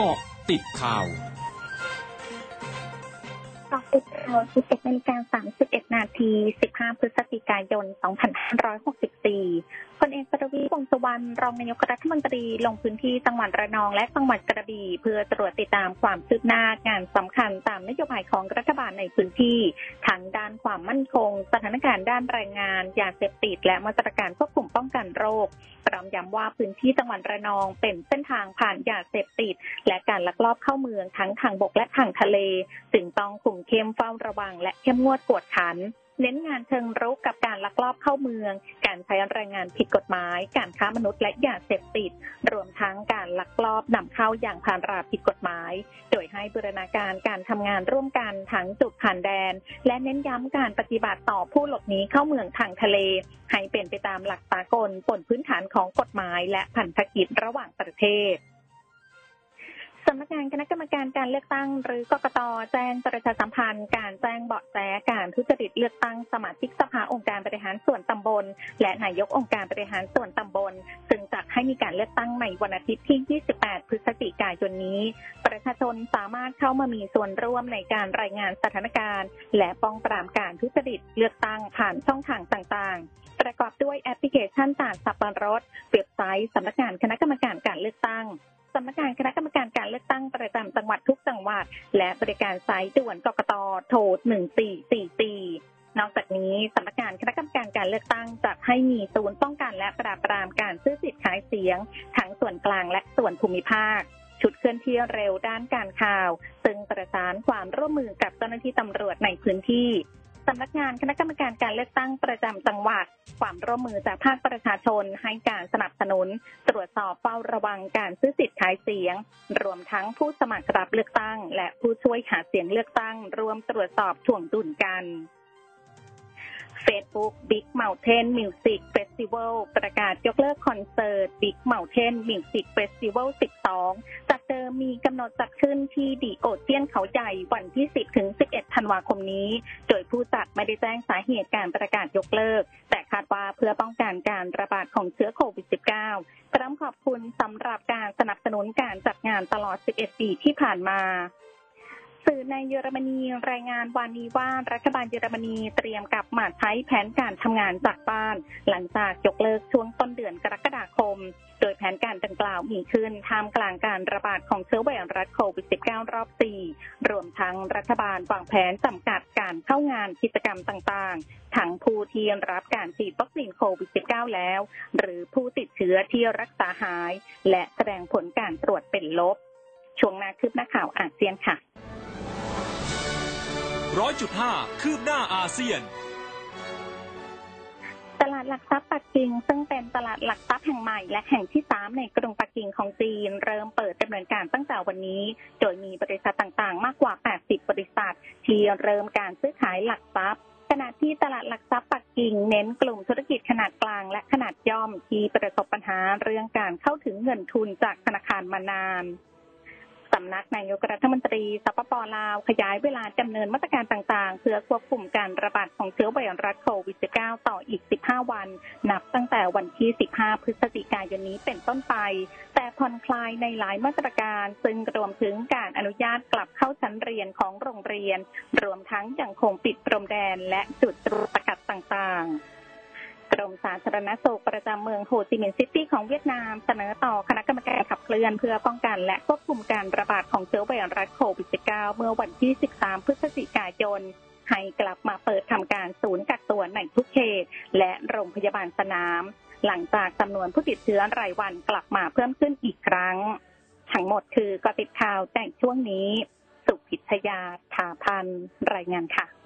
กาะติดข่าวกาะติดข่าว 11นาฬิกา31 นาที 15 พฤศจิกายน 2564 พลเอกประวิตรวงสุวรรณรองนายกรัฐมนตรีลงพื้นที่จังหวัดระนองและจังหวัดกระบี่เพื่อตรวจติดตามความคืบหน้างานสำคัญตามนโยบายของรัฐบาลในพื้นที่ทั้งด้านความมั่นคง สถานการณ์ด้านแรงงานยาเสพติดและมาตรการควบคุมป้องกันโรคพร้อมย้ำว่าพื้นที่จังหวัดระนองเป็นเส้นทางผ่านยาเสพติด และการลักลอบเข้าเมืองทั้งทางบกและทางทะเลจึงต้องคุมเข้มเฝ้าระวังและเข้มงวดกวดขัน เน้นงานเชิงรุกกับการลักลอบเข้าเมือง การใช้แรงงานผิดกฎหมาย การค้ามนุษย์และยาเสพติด รวมทั้งการลักลอบนำเข้าอย่างผ่านราผิดกฎหมาย โดยให้บูรณาการการทำงานร่วมกันทั้งจุดผ่านแดน และเน้นย้ำการปฏิบัติต่อผู้หลบหนีเข้าเมืองทางทะเล ให้เป็นไปตามหลักสากลบนพื้นฐานของกฎหมาย และพันธกิจระหว่างประเทศ สำนักงานคณะกรรมการการเลือกตั้ง หรือกกตแจ้งประชาสัมพันธ์ การแจ้งเบาะแสการทุจริตเลือกตั้งสมาชิกสภาองค์การบริหารส่วนตำบล และนายกองค์การบริหารส่วนตำบล ซึ่งจัดให้มีการเลือกตั้งในวันอาทิตย์ที่ 28 พฤศจิกายนนี้ ประชาชนสามารถเข้ามามีส่วนร่วมในการรายงานสถานการณ์ และป้องปรามการทุจริตเลือกตั้งผ่านช่องทางต่างๆ ประกอบด้วยแอปพลิเคชันต่างสับปะรดเว็บไซต์สำนักงานคณะกรรมการการเลือกตั้งสำนักงานคณะกรรม ประจำจังหวัดทุกจังหวัด และบริการสายด่วนกกตโทร1444นอกจากนี้สำนักงานคณะกรรมการการเลือกตั้งจัดให้มีศูนย์ป้องกันและปราบปรามการซื้อสิทธิ์ขายเสียง ทั้งส่วนกลางและส่วนภูมิภาค ชุดเคลื่อนที่เร็วด้านการข่าว ซึ่งประสานความร่วมมือกับเจ้าหน้าที่ตำรวจในพื้นที่ สำนักงานคณะกรรมการการเลือกตั้งประจำจังหวัด ความร่วมมือจากภาคประชาชนให้การสนับสนุน ตรวจสอบเฝ้าระวังการซื้อสิทธิ์ขายเสียง รวมทั้งผู้สมัครรับเลือกตั้ง และผู้ช่วยหาเสียงเลือกตั้ง รวมตรวจสอบถ่วงดุลกัน Facebook Big Mountain Music Festival ประกาศยกเลิกคอนเสิร์ต Big Mountain Music Festival 12 จากเดิมมีกำหนดจัดขึ้นที่ดีโอเซียนเขาใหญ่วันที่ 10 ถึง 11 ธันวาคมนี้ โดยผู้จัดไม่ได้แจ้งสาเหตุการประกาศยกเลิก แต่คาดว่าเพื่อป้องกันการระบาดของเชื้อโควิด -19 พร้อมขอบคุณสำหรับการสนับสนุนการจัดงานตลอด 11 ปีที่ผ่านมา สื่อในเยอรมนีรายงานวันนี้ว่ารัฐบาลเยอรมนีเตรียมกลับมาใช้แผนการทำงานจากบ้าน หลังจากยกเลิกช่วงต้นเดือนกรกฎาคม โดยแผนการดังกล่าวมีขึ้นท่ามกลางการระบาดของเชื้อไวรัสโควิด -19 รอบ 4 รวมทั้งรัฐบาลวางแผนจำกัดการเข้างานกิจกรรมต่างๆ ทั้งผู้ที่รับการฉีดวัคซีนโควิด -19 แล้ว หรือผู้ติดเชื้อที่รักษาหาย และแสดงผลการตรวจเป็นลบ ช่วงนาคืบหน้าข่าวอาเซียนค่ะ ร้อยจุดห้าคืบหน้าอาเซียน ตลาดหลักทรัพย์ปักกิ่ง ซึ่งเป็นตลาดหลักทรัพย์แห่งใหม่และแห่งที่ 3 ในกรุงปักกิ่งของจีน เริ่มเปิดดำเนินการตั้งแต่วันนี้ โดยมีบริษัทต่างๆ มากกว่า 80 บริษัท ที่เริ่มการซื้อขายหลักทรัพย์ขณะที่ตลาดหลักทรัพย์ปักกิ่งเน้นกลุ่มธุรกิจขนาดกลางและขนาดย่อมที่ประสบปัญหาเรื่องการเข้าถึงเงินทุนจากธนาคารมานานำนักนายกรัฐมนตรีสปปลาว ขยายเวลาดำเนินมาตรการต่างๆ เพื่อควบคุมการระบาดของเชื้อไวรัสโควิด -19 ต่ออีก 15 วัน นับตั้งแต่วันที่ 15 พฤศจิกายนนี้เป็นต้นไป แต่ผ่อนคลายในหลายมาตรการ ซึ่งรวมถึงการอนุญาตกลับเข้าชั้นเรียนของโรงเรียน รวมทั้งยังคงปิดพรมแดนและจุดตรวจสกัดต่างๆ รมสาธารณสุขประจำเมืองโฮจิมินห์ซิตี้ของเวียดนามเสนอต่อคณะกรรมการขับเคลื่อนเพื่อป้องกันและควบคุมการระบาดของเชื้อไวรัสโควิด -19 เมื่อวันที่ 13 พฤศจิกายนให้กลับมาเปิดทำการศูนย์กักตัวในทุกเขต และโรงพยาบาลสนาม หลังจากจำนวนผู้ติดเชื้อรายวันกลับมาเพิ่มขึ้นอีกครั้ง ทั้งหมดคือกติดข่าวแต่งช่วงนี้ สุพิชยาถาพันรายงานค่ะ